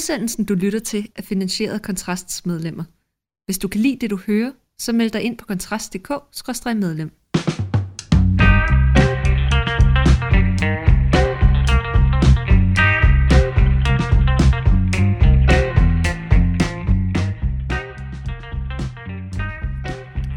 Udsendelsen, du lytter til, er finansieret af Kontrasts medlemmer. Hvis du kan lide det, du hører, så meld dig ind på kontrast.dk-medlem.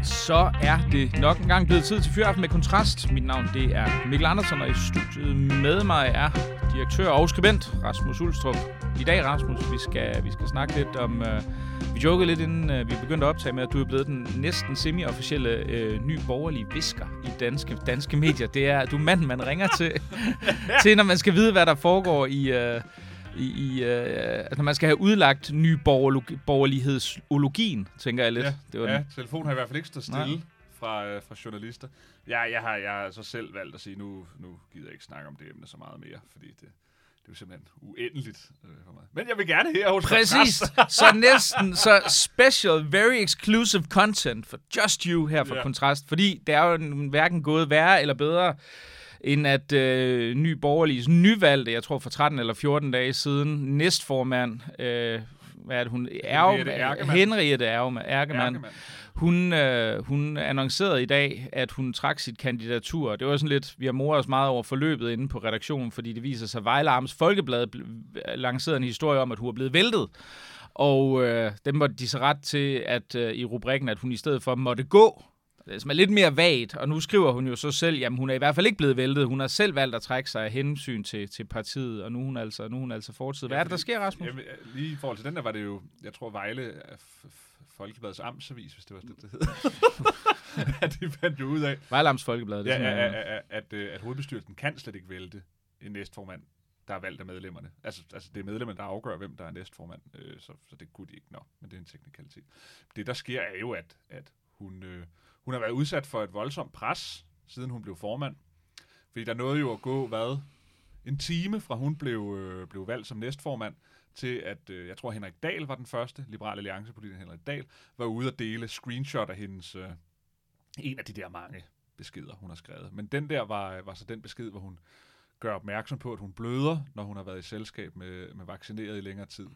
Så er det nok en gang blevet tid til Fyraften med Kontrast. Mit navn det er Mikkel Andersen, og i studiet med mig er direktør og skribent Rasmus Ulstrup. I dag, Rasmus, vi skal, vi skal snakke lidt om... Uh, vi jokede lidt, inden uh, vi begyndte at optage med, at du er blevet den næsten semi-officielle uh, ny borgerlige visker i danske, danske medier. Det er, du er manden, man ringer til, til, når man skal vide, hvad der foregår i... Uh, i, i øh, altså man skal have udlagt ny borgerlighedsologien, tænker jeg lidt. Ja, det var ja den. telefonen har i hvert fald ikke stået stille fra, øh, fra journalister. Ja, jeg har, jeg har så selv valgt at sige, nu, nu gider jeg ikke snakke om det emne så meget mere, fordi det, det er jo simpelthen uendeligt øh, for mig. Men jeg vil gerne her hos Præcis. Så næsten så special, very exclusive content for just you her for Ja. Kontrast. Fordi det er jo en- hverken gået værre eller bedre, end at øh, ny borgerlige nyvalgte, jeg tror for 13 eller 14 dage siden, næstformand, øh, hvad er det, hun? Henriette Ærkemann. Henriette Ærkemann. Ærkemann. Ærkemand. Hun, øh, hun annoncerede i dag, at hun trak sit kandidatur. Det var sådan lidt, vi har moret os meget over forløbet inde på redaktionen, fordi det viser sig, at Vejle Arms Folkeblad bl- lancerede en historie om, at hun er blevet væltet. Og øh, dem var de så ret til, at øh, i rubrikken, at hun i stedet for måtte gå, som er lidt mere vagt, og nu skriver hun jo så selv, jamen hun er i hvert fald ikke blevet væltet. Hun har selv valgt at trække sig af hensyn til, til partiet, og nu er hun altså, nu er hun altså fortid. Hvad er det, der sker, Rasmus? Jamen, øh, lige i forhold til den der var det jo, jeg tror Vejle Folkebladets amtsavis, hvis det var det, det hed. at de fandt jo ud af, Vejle Arms Folkeblad. Det ja, sådan, ja, øh, ja, ja, at, øh, at hovedbestyrelsen kan slet ikke vælte en næstformand, der er valgt af medlemmerne. Altså, altså det er medlemmerne, der afgør, hvem der er næstformand, øh, så, så det kunne de ikke nå, men det er en teknikalitet. Det, der sker, er jo, at, at hun, øh, hun har været udsat for et voldsomt pres, siden hun blev formand. Fordi der nåede jo at gå, hvad, en time fra hun blev, øh, blev valgt som næstformand, til at, øh, jeg tror Henrik Dahl var den første, Liberal Alliance-politiker Henrik Dahl, var ude at dele screenshot af hendes, øh, en af de der mange beskeder, hun har skrevet. Men den der var, øh, var så den besked, hvor hun gør opmærksom på, at hun bløder, når hun har været i selskab med, med vaccineret i længere tid.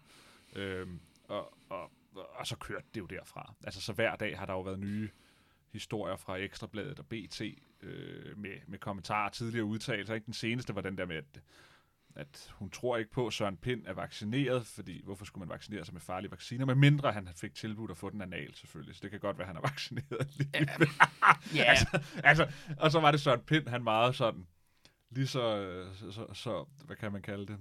Øhm, og, og, og så kørte det jo derfra. Altså så hver dag har der jo været nye historier fra Ekstrabladet og BT øh, med, med kommentarer tidligere udtalelser. Ikke? Den seneste var den der med, at, at hun tror ikke på, at Søren Pind er vaccineret, fordi hvorfor skulle man vaccinere sig med farlige vacciner, med mindre han fik tilbudt at få den anal selvfølgelig. Så det kan godt være, at han er vaccineret alligevel. Ja, altså, altså, og så var det Søren Pind, han meget sådan, lige så, så, så, hvad kan man kalde det,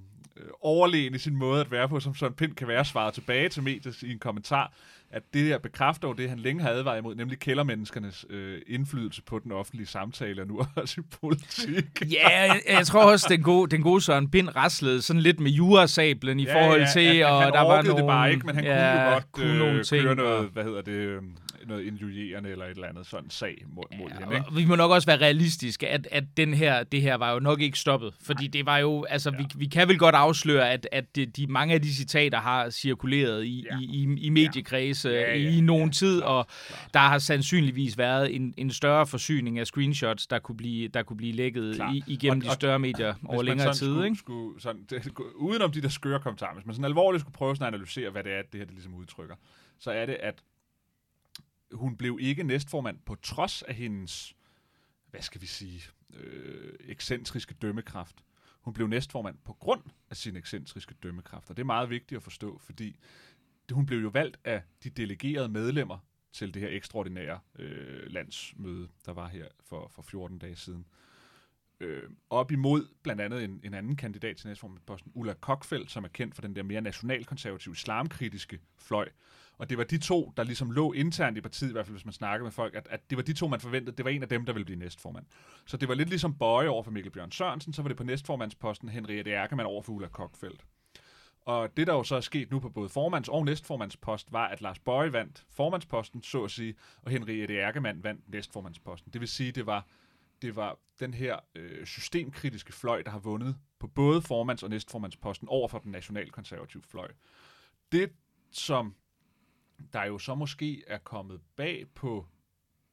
overlegen i sin måde at være på, som Søren Pind kan være, svaret tilbage til mediet i en kommentar, at det her bekræfter jo det, han længe har advaret imod, nemlig kældermenneskernes øh, indflydelse på den offentlige samtale, og nu også i politik. Ja, jeg, jeg tror også, den gode, den gode Søren Bind raslede sådan lidt med jurasablen i ja, forhold til, at, at og han der var nogle... det bare ikke, men han ja, kunne jo godt kunne øh, nogle ting, køre og- noget, hvad hedder det, øh, noget injurierende eller et eller andet sådan sag mod, mod hende. Ikke? Og vi må nok også være realistiske, at, at den her, det her var jo nok ikke stoppet. Fordi det var jo, altså vi, vi kan vel godt afsløre, at, at de, de, mange af de citater har cirkuleret i, Ja. i, i, i mediekredse Ja, ja, i nogen ja, tid, klart, og klart. der har sandsynligvis været en, en større forsyning af screenshots, der kunne blive, der kunne blive lækket i, igennem Og- de og større medier Hvis over længere tid, skulle, ikke? Skulle, sådan, det, udenom de der skøre kommentarer, hvis man sådan alvorligt skulle prøve sådan at analysere, hvad det er, det her det ligesom udtrykker, så er det, at hun blev ikke næstformand på trods af hendes, hvad skal vi sige, øh, ekscentriske dømmekraft. Hun blev næstformand på grund af sin ekscentriske dømmekraft, og det er meget vigtigt at forstå, fordi hun blev jo valgt af de delegerede medlemmer til det her ekstraordinære øh, landsmøde, der var her for, for 14 dage siden øh, op imod blandt andet en, en anden kandidat til næstformandsposten, Ulla Kokfeldt, som er kendt for den der mere nationalkonservative, islamkritiske fløj. Og det var de to, der ligesom lå internt i partiet, i hvert fald hvis man snakker med folk, at, at det var de to, man forventede, det var en af dem, der ville blive næstformand. Så det var lidt ligesom Bøje over for Mikkel Bjørn Sørensen, så var det på næstformandsposten Henriette Erkemann over for Ulla Kokfeldt. Og det, der jo så er sket nu på både formands- og næstformandspost, var, at Lars Bøje vandt formandsposten, så at sige, og Henriette Erkemann vandt næstformandsposten. Det vil sige, det var det var den her øh, systemkritiske fløj, der har vundet på både formands- og næstformandsposten over for den nationalkonservative fløj. Det, som der jo så måske er kommet bag på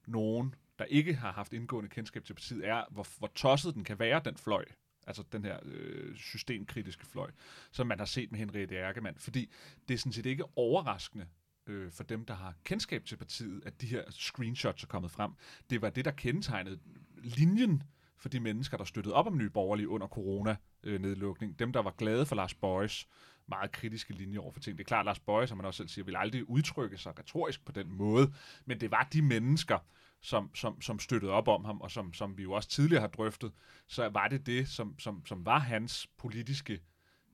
nogen, der ikke har haft indgående kendskab til partiet, er, hvor, hvor tosset den kan være, den fløj. Altså den her øh, systemkritiske fløj, som man har set med Henriette Erkemann. Fordi det er sådan set ikke overraskende, øh, for dem, der har kendskab til partiet, at de her screenshots er kommet frem. Det var det, der kendetegnede linjen for de mennesker, der støttede op om Nye Borgerlige under corona-nedlukning. Dem, der var glade for Lars Boys, meget kritiske linje over for ting. Det er klart, at Lars Bøje, som man også selv siger, vil aldrig udtrykke sig retorisk på den måde, men det var de mennesker, som, som, som støttede op om ham, og som, som vi jo også tidligere har drøftet, så var det det, som, som, som var hans politiske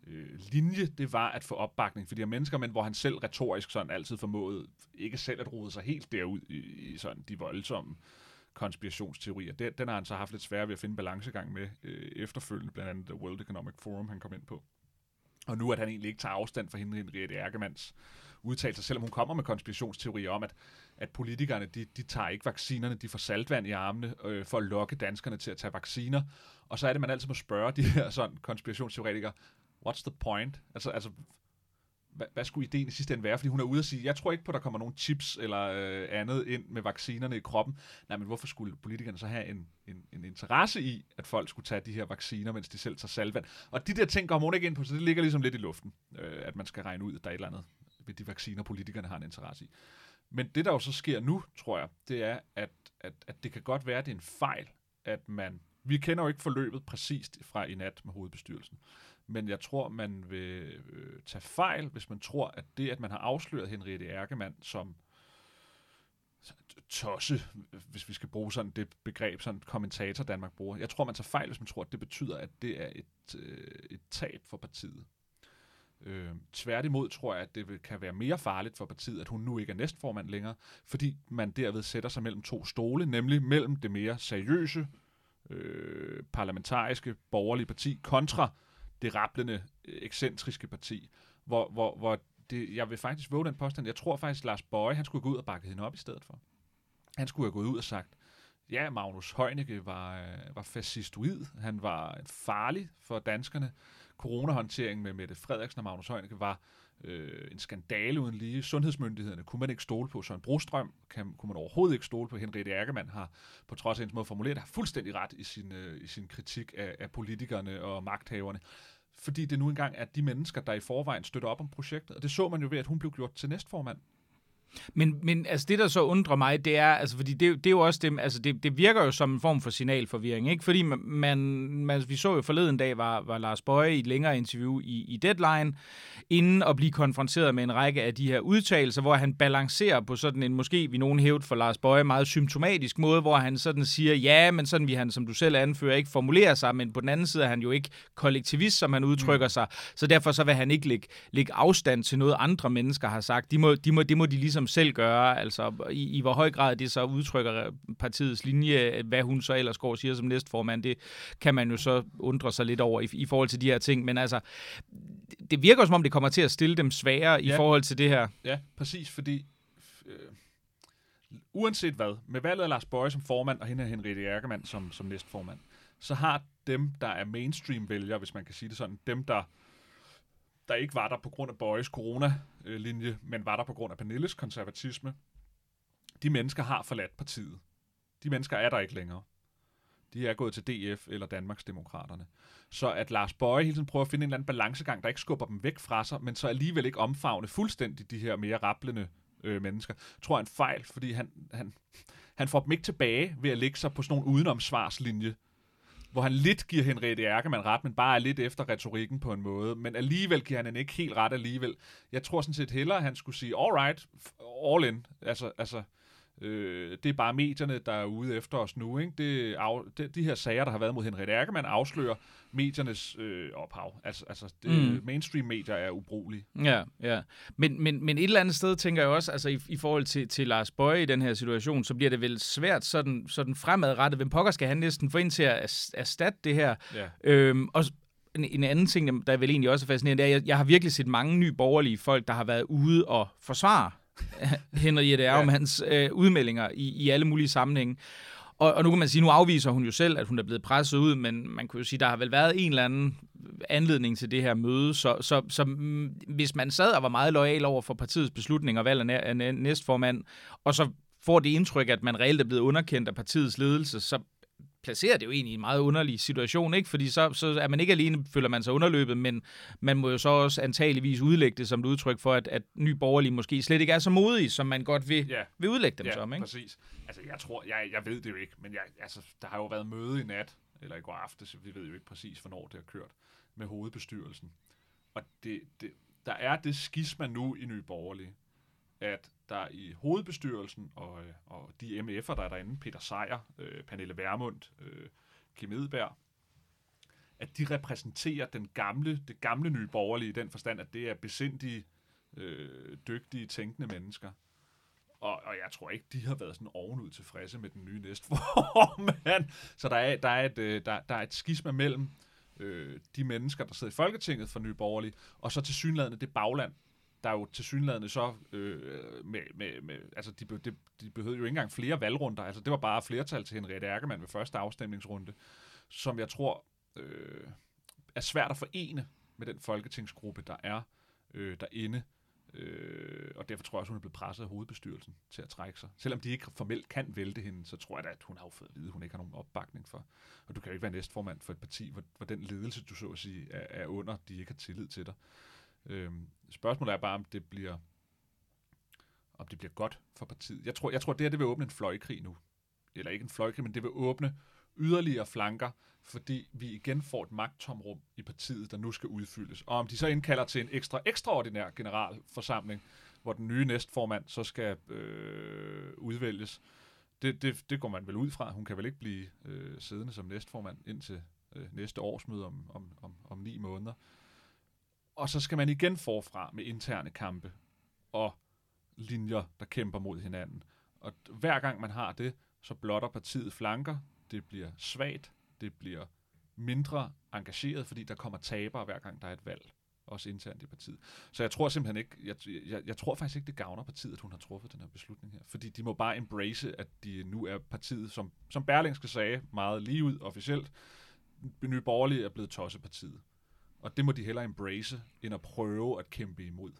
øh, linje, det var at få opbakning for de her mennesker, men hvor han selv retorisk sådan altid formåede ikke selv at rode sig helt derud i, i sådan de voldsomme konspirationsteorier. Den, den har han så haft lidt svært ved at finde balancegang med øh, efterfølgende, blandt andet The World Economic Forum, han kom ind på. Og nu at han egentlig ikke tager afstand fra hende, Henriette Ærkemanns udtalelser, selvom hun kommer med konspirationsteorier om, at, at politikerne, de, de tager ikke vaccinerne, de får saltvand i armene øh, for at lokke danskerne til at tage vacciner. Og så er det, man altid må spørge de her sådan konspirationsteoretikere, what's the point? Altså, altså hvad, hvad skulle ideen i sidste ende være? Fordi hun er ude og sige, jeg tror ikke på, at der kommer nogen chips eller øh, andet ind med vaccinerne i kroppen. Nej, men hvorfor skulle politikerne så have en, en, en interesse i, at folk skulle tage de her vacciner, mens de selv tager salvand? Og de der ting kommer hun ikke ind på, så det ligger ligesom lidt i luften, øh, at man skal regne ud, at der er et eller andet ved de vacciner, politikerne har en interesse i. Men det, der jo så sker nu, tror jeg, det er, at, at, at det kan godt være, at det er en fejl, at man... Vi kender jo ikke forløbet præcist fra i nat med hovedbestyrelsen. Men jeg tror, man vil øh, tage fejl, hvis man tror, at det, at man har afsløret Henriette Erkemann som tosse, hvis vi skal bruge sådan det begreb, sådan kommentator Danmark bruger. Jeg tror, man tager fejl, hvis man tror, at det betyder, at det er et, øh, et tab for partiet. Øh, tværtimod tror jeg, at det vil, kan være mere farligt for partiet, at hun nu ikke er næstformand længere, fordi man derved sætter sig mellem to stole, nemlig mellem det mere seriøse, øh, parlamentariske, borgerlige parti kontra det rapplende, øh, ekscentriske parti, hvor, hvor, hvor det, jeg vil faktisk våge den påstand, jeg tror faktisk, Lars Bøje, han skulle gå ud og bakke hende op i stedet for. Han skulle have gået ud og sagt, ja, Magnus Heunicke var, øh, var fascistoid, han var farlig for danskerne, coronahåndtering med Mette Frederiksen og Magnus Heunicke var øh, en skandale uden lige. Sundhedsmyndighederne kunne man ikke stole på. Søren Brostrøm kan, kunne man overhovedet ikke stole på. Henriette Ergemann har, på trods af hendes måde formuleret, har fuldstændig ret i sin, øh, i sin kritik af, af politikerne og magthaverne. Fordi det nu engang er de mennesker, der i forvejen støtter op om projektet. Og det så man jo ved, at hun blev gjort til næstformand men, men altså det, der så undrer mig, det er, altså fordi det, det er jo også det, altså det, det virker jo som en form for signalforvirring, ikke? Fordi man, man, vi så jo forleden dag, var, var Lars Bøje i et længere interview i, i Deadline, inden at blive konfronteret med en række af de her udtalelser, hvor han balancerer på sådan en, måske vi nogen hævet for Lars Bøje, meget symptomatisk måde, hvor han sådan siger, ja, men sådan vi han, som du selv anfører, ikke formulerer sig, men på den anden side er han jo ikke kollektivist, som han udtrykker mm. sig, så derfor så vil han ikke lægge, lægge afstand til noget, andre mennesker har sagt. De må, de må, det må de ligesom ligesom selv gøre, altså i, i hvor høj grad det så udtrykker partiets linje, hvad hun så ellers går og siger som næstformand, det kan man jo så undre sig lidt over i, i forhold til de her ting, men altså, det virker som om, det kommer til at stille dem sværere ja. i forhold til det her. Ja, præcis, fordi øh, uanset hvad, med valget af Lars Bøje som formand, og hende er Henriette Ærkemann som, som næstformand, så har dem, der er mainstream-vælgere, hvis man kan sige det sådan, dem, der der ikke var der på grund af Bøjes corona-linje, men var der på grund af Pernilles konservatisme. De mennesker har forladt partiet. De mennesker er der ikke længere. De er gået til DF eller Danmarks Demokraterne. Så at Lars Bøje hele tiden prøver at finde en eller anden balancegang, der ikke skubber dem væk fra sig, men så alligevel ikke omfavne fuldstændig de her mere rapplende øh, mennesker, tror jeg er en fejl, fordi han, han, han får dem ikke tilbage ved at lægge sig på sådan nogle udenomsvarslinje, hvor han lidt giver Henriette Erkemann ret, men bare er lidt efter retorikken på en måde. Men alligevel giver han hende ikke helt ret alligevel. Jeg tror sådan set hellere, at han skulle sige, all right, all in. Altså, altså Øh, det er bare medierne, der er ude efter os nu. Ikke? Det, af, det, de her sager, der har været mod Henrik Erkemann, afslører mediernes øh, ophav. Altså, altså det, mm. mainstream-medier er ubrugelige. Ja, ja. Men, men, men et eller andet sted, tænker jeg også, altså i, i forhold til, til Lars Bøje i den her situation, så bliver det vel svært sådan, sådan fremadrettet. Hvem pokker skal han næsten få ind til at erstatte det her? Ja. Øhm, og en, en anden ting, der er vel egentlig også er fascinerende, er, at jeg, jeg har virkelig set mange nye borgerlige folk, der har været ude og forsvare Henriette er ja. øh, udmeldinger i, i alle mulige sammenhænge. Og, og nu kan man sige, nu afviser hun jo selv, at hun er blevet presset ud, men man kunne jo sige, der har vel været en eller anden anledning til det her møde. Så, så, så mm, hvis man sad og var meget lojal over for partiets beslutning og valg af næstformand, og så får det indtryk, at man reelt er blevet underkendt af partiets ledelse, så placerer det jo egentlig i en meget underlig situation, ikke? Fordi så, så er man ikke alene, føler man sig underløbet, men man må jo så også antageligvis udlægge det som et udtryk for, at, at nye borgerlige måske slet ikke er så modige, som man godt vil, Ja. vil udlægge dem ja, som, ikke? præcis. Altså, jeg tror, jeg, jeg ved det jo ikke, men jeg, altså, der har jo været møde i nat, eller i går aftes, vi ved jo ikke præcis, hvornår det har kørt, med hovedbestyrelsen. Og det, det, der er det skisma nu i Nye Borgerlige, at der i hovedbestyrelsen og, øh, og de MF'er, der er derinde, Peter Sejer, øh, Pernille Vermund, øh, Kim Edberg, at de repræsenterer den gamle, det gamle Nye Borgerlige i den forstand, at det er besindige, øh, dygtige, tænkende mennesker. Og, og jeg tror ikke, de har været sådan ovenud tilfredse med den nye næstformand. Så der er, der, er et, øh, der, der er et skisma mellem øh, de mennesker, der sidder i Folketinget for Nye Borgerlige, og så til synlædende det bagland, der er jo til synlædende så, øh, med, med, med, altså de, de, de behøvede jo ikke engang flere valgrunder, altså det var bare flertal til Henriette Erkemann ved første afstemningsrunde, som jeg tror øh, er svært at forene med den folketingsgruppe, der er øh, derinde. Øh, og derfor tror jeg også, hun er blevet presset af hovedbestyrelsen til at trække sig. Selvom de ikke formelt kan vælte hende, så tror jeg da, at hun har jo fået at vide, at hun ikke har nogen opbakning for. Og du kan jo ikke være næstformand for et parti, hvor, hvor den ledelse, du så at sige, er, er under, de ikke har tillid til dig. Øh, spørgsmålet er bare, om det bliver om det bliver godt for partiet. Jeg tror, jeg tror det her det vil åbne en fløjkrig nu. Eller ikke en fløjkrig, men det vil åbne yderligere flanker, fordi vi igen får et magttomrum i partiet, der nu skal udfyldes. Og om de så indkalder til en ekstra ekstraordinær generalforsamling, hvor den nye næstformand så skal øh, udvælges, det, det, det går man vel ud fra. Hun kan vel ikke blive øh, siddende som næstformand indtil øh, næste årsmøde om, om, om, om ni måneder. Og så skal man igen forfra med interne kampe og linjer, der kæmper mod hinanden. Og hver gang man har det, så blotter partiet flanker, det bliver svagt, det bliver mindre engageret, fordi der kommer tabere hver gang der er et valg, også internt i partiet. Så jeg tror simpelthen ikke, jeg, jeg, jeg tror faktisk ikke, det gavner partiet, at hun har truffet den her beslutning her. Fordi de må bare embrace, at de nu er partiet, som, som Berlingske sagde meget lige ud officielt, Nye Borgerlige er blevet tossepartiet. Og det må de hellere embrace, end at prøve at kæmpe imod.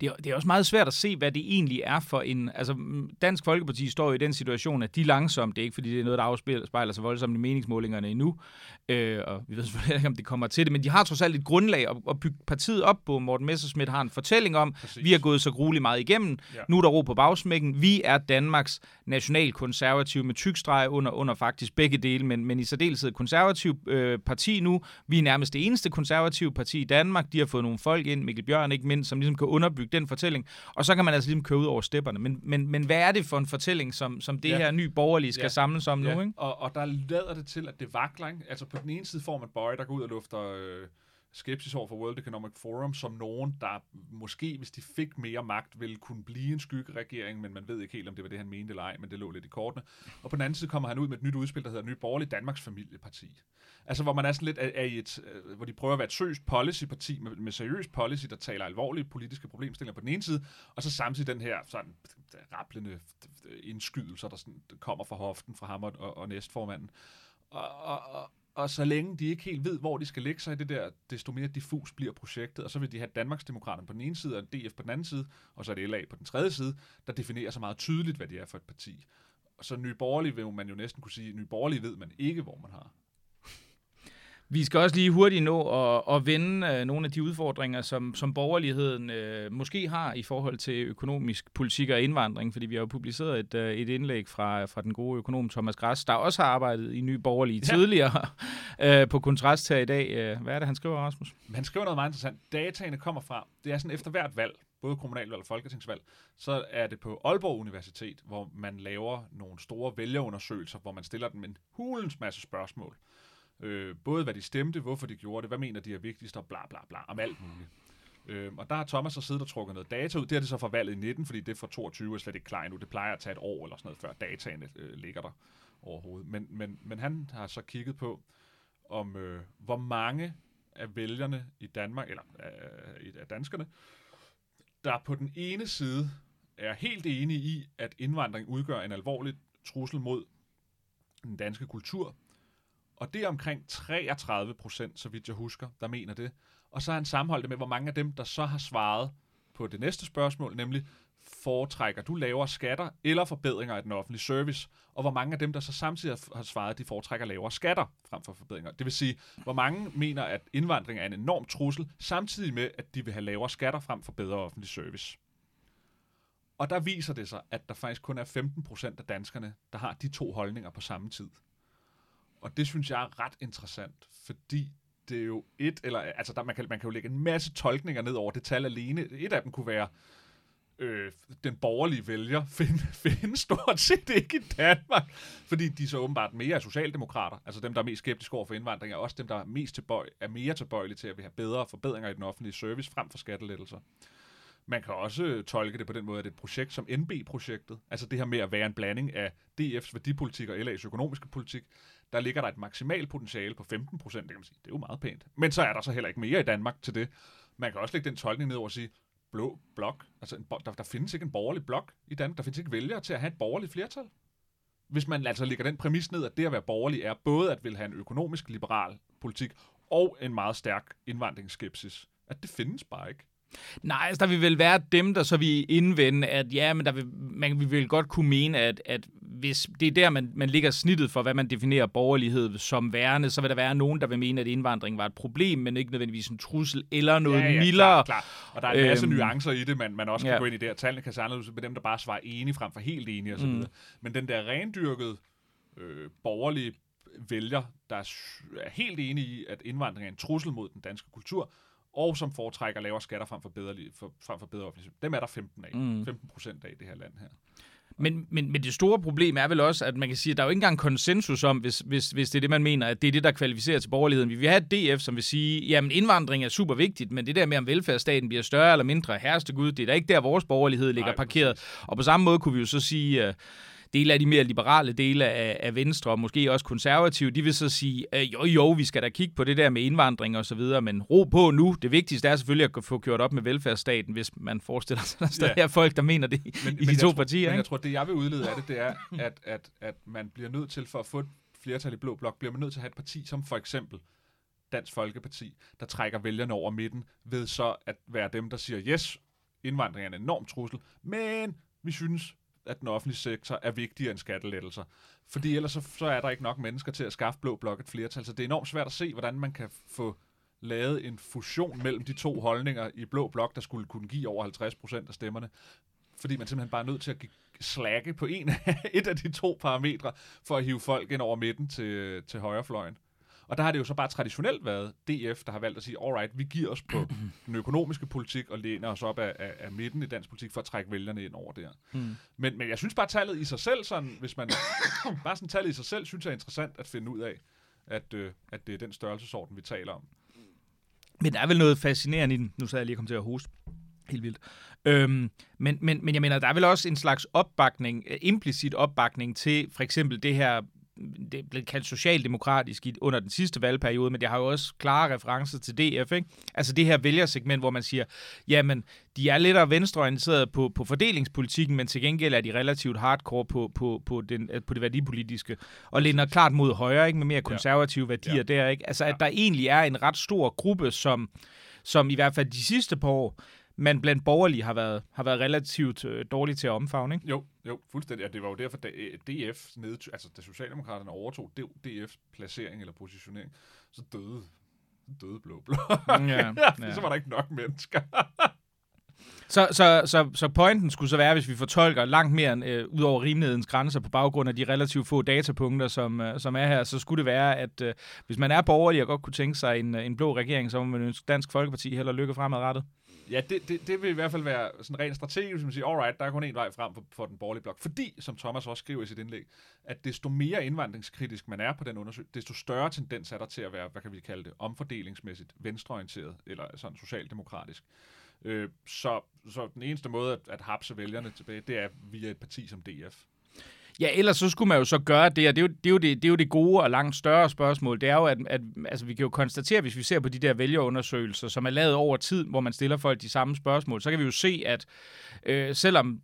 Det er, det er også meget svært at se, hvad det egentlig er for en... Altså, Dansk Folkeparti står jo i den situation, at de langsomt, det er ikke fordi, det er noget, der afspejler sig voldsomt i meningsmålingerne endnu, øh, og vi ved selvfølgelig ikke, om det kommer til det, men de har trods alt et grundlag at, at bygge partiet op på. Morten Messerschmidt har en fortælling om, Præcis. vi har gået så grueligt meget igennem, Ja. nu er der ro på bagsmækken, vi er Danmarks nationalkonservative med tykstreg under, under faktisk begge dele, men, men i særdeleshed konservativ øh, parti nu. Vi er nærmest det eneste konservative parti i Danmark. De har fået nogle folk ind, Mikkel Bjørn ikke mindst, som ligesom kan underbygge den fortælling. Og så kan man altså ligesom køre ud over stepperne. Men, men, men hvad er det for en fortælling, som, som det Ja. ja. her nye borgerlige skal Ja. ja. samles om nu? Ikke? Og, og der lader det til, at det vakler. Ikke? Altså på den ene side får man Bøje, der går ud og lufter øh, skepsis over for World Economic Forum, som nogen, der måske, hvis de fik mere magt, ville kunne blive en skyggeregering, men man ved ikke helt, om det var det, han mente eller ej, men det lå lidt i kortene. Og på den anden side kommer han ud med et nyt udspil, der hedder Ny Borgerlig Danmarks Familieparti. Altså hvor man er sådan lidt er, er i et, øh, hvor de prøver at være et seriøst policyparti med, med seriøs policy, der taler alvorlige politiske problemstillinger på den ene side, og så samtidig den her sådan øh, rapplende øh, indskydelser, der sådan kommer fra hoften fra ham og, og, og næstformanden. Og, og, og, så længe de ikke helt ved, hvor de skal lægge sig i det der, desto mere diffus bliver projektet, og så vil de have Danmarksdemokraterne på den ene side, og DF på den anden side, og så er det LA på den tredje side, der definerer så meget tydeligt, hvad det er for et parti. Så Nye Borgerlige vil man jo næsten kunne sige, Nye Borgerlige ved man ikke, hvor man har. Vi skal også lige hurtigt nå at, at vende øh, nogle af de udfordringer, som, som borgerligheden øh, måske har i forhold til økonomisk politik og indvandring, fordi vi har jo publiceret et, øh, et indlæg fra, fra den gode økonom Thomas Græs, der også har arbejdet i Ny Borgerlige Ja. tidligere øh, på kontrast her i dag. Øh, Hvad er det, han skriver, Rasmus? Han skriver noget meget interessant. Dataene kommer fra, det er sådan efter hvert valg, både kommunalvalg og folketingsvalg, så er det på Aalborg Universitet, hvor man laver nogle store vælgerundersøgelser, hvor man stiller dem en hulens masse spørgsmål. Øh, både hvad de stemte, hvorfor de gjorde det, hvad mener de er vigtigst, og bla bla bla, om alt muligt. Øh, og der har Thomas så siddet og trukket noget data ud. Det er det så fra valget i 19, fordi det fra 22 er slet ikke klar endnu. Det plejer at tage et år eller sådan noget, før dataene øh, ligger der overhovedet. Men, men, men han har så kigget på, om øh, hvor mange af vælgerne i Danmark, eller øh, af danskerne, der på den ene side er helt enige i, at indvandring udgør en alvorlig trussel mod den danske kultur. Og det er omkring 33 procent, så vidt jeg husker, der mener det. Og så har han sammenholdt det med, hvor mange af dem, der så har svaret, på det næste spørgsmål, nemlig foretrækker du lavere skatter eller forbedringer af den offentlige service? Og hvor mange af dem, der så samtidig har svaret, de foretrækker lavere skatter frem for forbedringer? Det vil sige, hvor mange mener, at indvandring er en enorm trussel, samtidig med, at de vil have lavere skatter frem for bedre offentlig service. Og der viser det sig, at der faktisk kun er 15 procent af danskerne, der har de to holdninger på samme tid. Og det synes jeg er ret interessant, fordi det er jo et, eller altså der, man, kan, man kan jo lægge en masse tolkninger ned over det tal alene. Et af dem kunne være, øh, den borgerlige vælger find, findes stort set ikke i Danmark, fordi de så åbenbart mere er socialdemokrater, altså dem, der er mest skeptiske over for indvandring, er også dem, der er, mest tilbøj, er mere tilbøjelige til at vi have bedre forbedringer i den offentlige service frem for skattelettelser. Man kan også øh, tolke det på den måde, at det er et projekt som NB-projektet, altså det her med at være en blanding af DF's værdipolitik og LA's økonomiske politik, der ligger der et maksimalt potentiale på 15 procent, det kan man sige. Det er jo meget pænt. Men så er der så heller ikke mere i Danmark til det. Man kan også lægge den tolkning ned over og sige, blå blok, altså en, der, der findes ikke en borgerlig blok i Danmark. Der findes ikke vælgere til at have et borgerligt flertal. Hvis man altså lægger den præmis ned, at det at være borgerlig er både at vil have en økonomisk liberal politik og en meget stærk indvandringsskepsis. At det findes bare ikke. Nej, altså der vil vel være dem, der så vil indvende, at ja, men der vil, man vi vil godt kunne mene, at, at hvis det er der, man, man ligger snittet for, hvad man definerer borgerlighed som værende, så vil der være nogen, der vil mene, at indvandring var et problem, men ikke nødvendigvis en trussel eller noget ja, ja, mildere. Klar, klar. Og der er en masse øhm, nuancer i det, man, man også kan ja. gå ind i der. Tallene kan se anderledes med dem, der bare svarer enige frem for helt enige osv. Mm. Men den der rendyrkede øh, borgerlige vælger, der er helt enige i, at indvandring er en trussel mod den danske kultur, og som foretrækker lavere skatter frem for bedre, for, frem for bedre offentlig Dem er der 15 af. Mm. 15 procent af i det her land her. Men, men, men det store problem er vel også, at man kan sige, at der er jo ikke engang konsensus om, hvis, hvis, hvis det er det, man mener, at det er det, der kvalificerer til borgerligheden. Vi vil have et DF, som vil sige, jamen indvandring er super vigtigt, men det der med, om velfærdsstaten bliver større eller mindre, herreste Gud, det er da ikke der, vores borgerlighed ligger Nej, parkeret. Præcis. Og på samme måde kunne vi jo så sige, uh, dele af de mere liberale dele af, af Venstre, og måske også konservative, de vil så sige, øh, jo jo, vi skal da kigge på det der med indvandring og så videre, men ro på nu. Det vigtigste er selvfølgelig at få gjort op med velfærdsstaten, hvis man forestiller sig, at der ja. er folk, der mener det men, i men de to tror, partier. Men jeg tror, det jeg vil udlede af det, det er, at, at, at man bliver nødt til, for at få et flertal i Blå Blok, bliver man nødt til at have et parti som for eksempel Dansk Folkeparti, der trækker vælgerne over midten, ved så at være dem, der siger, yes, indvandring er en enorm trussel, men vi synes, at den offentlige sektor er vigtigere end skattelettelser. Fordi ellers så, så er der ikke nok mennesker til at skaffe blå blok et flertal. Så det er enormt svært at se, hvordan man kan få lavet en fusion mellem de to holdninger i blå blok, der skulle kunne give over 50 procent af stemmerne. Fordi man simpelthen bare er nødt til at slække på en, et af de to parametre, for at hive folk ind over midten til, til højrefløjen. Og der har det jo så bare traditionelt været DF, der har valgt at sige, alright, vi giver os på den økonomiske politik og læner os op af, af, af midten i dansk politik for at trække vælgerne ind over der. Mm. Men, men jeg synes bare, tallet i sig selv, sådan, hvis man bare sådan tallet i sig selv, synes jeg er interessant at finde ud af, at, øh, at det er den størrelsesorden, vi taler om. Men der er vel noget fascinerende i den. Nu så jeg lige kommet til at hoste. Helt vildt. Øhm, men, men, men jeg mener, der er vel også en slags opbakning, implicit opbakning til for eksempel det her det er blevet kaldt socialdemokratisk under den sidste valgperiode, men det har jo også klare referencer til DF. Ikke? Altså det her vælgersegment, hvor man siger, jamen, de er lidt venstreorienterede på, på fordelingspolitikken, men til gengæld er de relativt hardcore på, på, på, den, på det værdipolitiske, og lænder klart mod højre, ikke? med mere konservative ja. værdier ja. der. Ikke? Altså at der egentlig er en ret stor gruppe, som, som i hvert fald de sidste par år man blandt borgerlige har været, har været relativt øh, dårligt til at omfavne, ikke? Jo, jo, fuldstændig. Ja, det var jo derfor, da øh, DF, ned, altså da Socialdemokraterne overtog DF's placering eller positionering, så døde, døde blå blå. Ja, ja. så var der ikke nok mennesker. Så, så, så, så pointen skulle så være, hvis vi fortolker langt mere end, øh, ud over rimelighedens grænser på baggrund af de relativt få datapunkter, som, øh, som er her, så skulle det være, at øh, hvis man er borgerlig og godt kunne tænke sig en, en blå regering, så må man ønske Dansk Folkeparti heller lykke fremadrettet. Ja, det, det, det vil i hvert fald være sådan rent strategisk, som man siger, alright, der er kun en vej frem for, for den borgerlige blok. Fordi, som Thomas også skriver i sit indlæg, at desto mere indvandringskritisk man er på den undersøgelse, desto større tendens er der til at være, hvad kan vi kalde det, omfordelingsmæssigt venstreorienteret, eller sådan socialdemokratisk. Øh, så, så den eneste måde at, at hapse vælgerne tilbage, det er via et parti som DF. Ja, ellers så skulle man jo så gøre det, og det er jo det, er jo det, det, er jo det gode og langt større spørgsmål. Det er jo, at, at altså, vi kan jo konstatere, hvis vi ser på de der vælgerundersøgelser, som er lavet over tid, hvor man stiller folk de samme spørgsmål, så kan vi jo se, at øh, selvom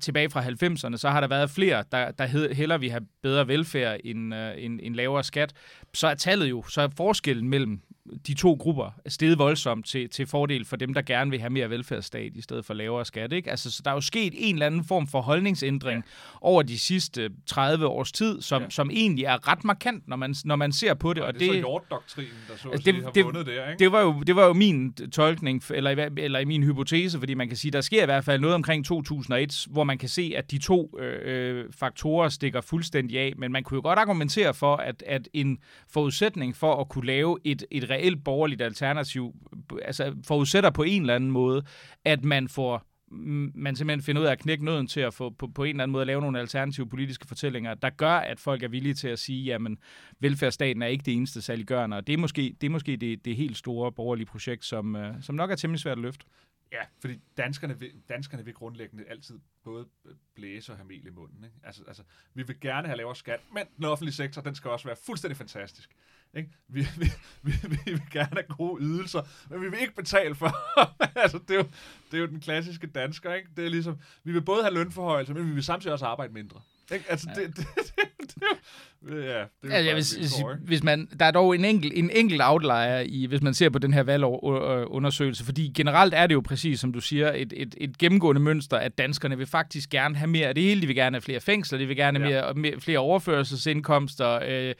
tilbage fra 90'erne, så har der været flere, der, der heller vi have bedre velfærd end, øh, end, end lavere skat. Så er tallet jo, så er forskellen mellem de to grupper er steget voldsomt til, til fordel for dem, der gerne vil have mere velfærdsstat i stedet for lavere skat. Ikke? Altså, så der er jo sket en eller anden form for holdningsændring ja. over de sidste 30 års tid, som, ja. som egentlig er ret markant, når man, når man ser på det. Og, og det, det er så Hjort-doktrinen, der så altså, det, har det, vundet der, ikke? Det var, jo, det var jo min tolkning, eller, eller i min hypotese, fordi man kan sige, der sker i hvert fald noget omkring 2001, hvor man kan se, at de to øh, øh, faktorer stikker fuldstændig af, men man kunne jo godt argumentere for, at, at en forudsætning for at kunne lave et, et reelt borgerligt alternativ, altså forudsætter på en eller anden måde, at man får man simpelthen finder ud af at knække nøden til at få på, på en eller anden måde at lave nogle alternative politiske fortællinger, der gør, at folk er villige til at sige, jamen, velfærdsstaten er ikke det eneste saliggørende, og det er måske det, er måske det, det helt store borgerlige projekt, som, øh, som nok er temmelig svært at løfte. Ja, fordi danskerne vil, danskerne vil grundlæggende altid både blæse og have mel i munden. Ikke? Altså, altså, vi vil gerne have lavere skat, men den offentlige sektor, den skal også være fuldstændig fantastisk. Ikke? Vi, vi, vi, vi vil gerne have gode ydelser, men vi vil ikke betale for. altså, det, er jo, det er jo den klassiske dansker. Ikke? Det er ligesom, vi vil både have lønforhøjelser, men vi vil samtidig også arbejde mindre. Ikke? Altså, ja. det, det, det, ja, det er ja, hvis, hvis, hvis man, der er dog en enkelt, en enkelt outlier, i, hvis man ser på den her valgundersøgelse, fordi generelt er det jo præcis, som du siger, et, et, et gennemgående mønster, at danskerne vil faktisk gerne have mere af det hele. De vil gerne have flere fængsler, de vil gerne have ja. mere, mere, flere overførselsindkomster, øh,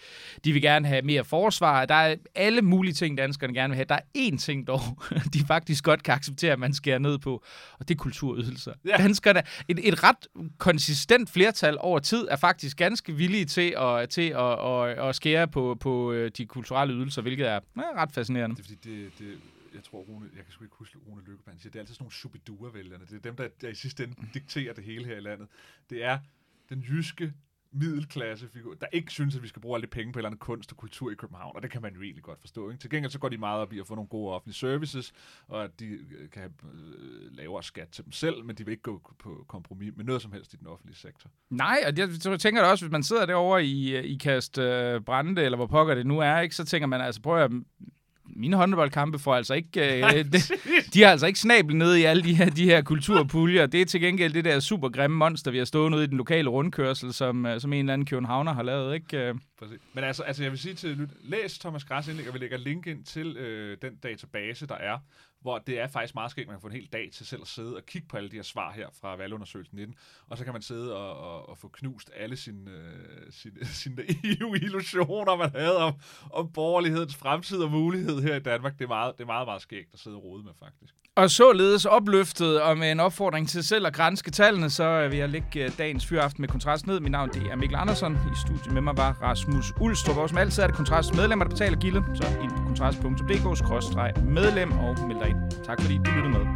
de vil gerne have mere forsvar. Der er alle mulige ting, danskerne gerne vil have. Der er én ting dog, de faktisk godt kan acceptere, at man skærer ned på, og det er kulturydelser. Ja. Danskerne, et, et ret konsistent flertal over tid er faktisk ganske villige til at, til at, at, at skære på, på øh, de kulturelle ydelser, hvilket er ja, ret fascinerende. Det er fordi, det, det, jeg tror, Rune, jeg kan sgu ikke huske Rune Lykkeberg, siger, det er altid sådan nogle subidua-vælgerne. Det er dem, der, der i sidste ende dikterer det hele her i landet. Det er den jyske middelklassefigur, der ikke synes, at vi skal bruge alle de penge på eller andet kunst og kultur i København, og det kan man jo egentlig godt forstå. Ikke? Til gengæld så går de meget op i at få nogle gode offentlige services, og at de øh, kan have øh, lavere skat til dem selv, men de vil ikke gå på kompromis med noget som helst i den offentlige sektor. Nej, og jeg tænker da også, hvis man sidder derovre i, øh, i Kast øh, Brande, eller hvor pokker det nu er, ikke, så tænker man altså, prøv at mine håndboldkampe får altså ikke... Øh, de, de har altså ikke snabel nede i alle de her, de her kulturpuljer. Det er til gengæld det der super grimme monster, vi har stået ude i den lokale rundkørsel, som, øh, som en eller anden københavner har lavet, ikke? Præcis. Men altså, altså, jeg vil sige til læs Thomas Græs indlæg, og vi lægger link ind til øh, den database, der er, hvor det er faktisk meget skægt, man kan få en hel dag til selv at sidde og kigge på alle de her svar her fra valgundersøgelsen 19, og så kan man sidde og, og, og få knust alle sine, øh, sine, sine illusioner, man havde om, om borgerlighedens fremtid og mulighed her i Danmark. Det er meget, det er meget, meget skægt at sidde og rode med, faktisk. Og således opløftet og med en opfordring til selv at grænske tallene, så vil jeg lægge øh, dagens fyraften med kontrast ned. Mit navn det er Mikkel Andersen. I studiet med mig var Rasmus Ulstrup. Og som altid er det kontrast medlemmer, der betaler gilde. Så ind på kontrast.dk-medlem og meld dig ind. Tak fordi du lyttede med.